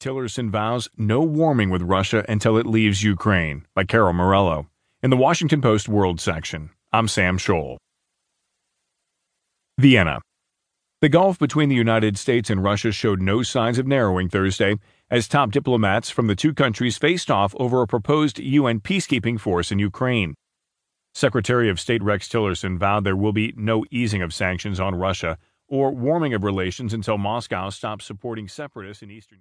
Tillerson vows no warming with Russia until it leaves Ukraine by Carol Morello. In the Washington Post World section, I'm Sam Scholl. Vienna. The gulf between the United States and Russia showed no signs of narrowing Thursday as top diplomats from the two countries faced off over a proposed UN peacekeeping force in Ukraine. Secretary of State Rex Tillerson vowed there will be no easing of sanctions on Russia or warming of relations until Moscow stops supporting separatists in eastern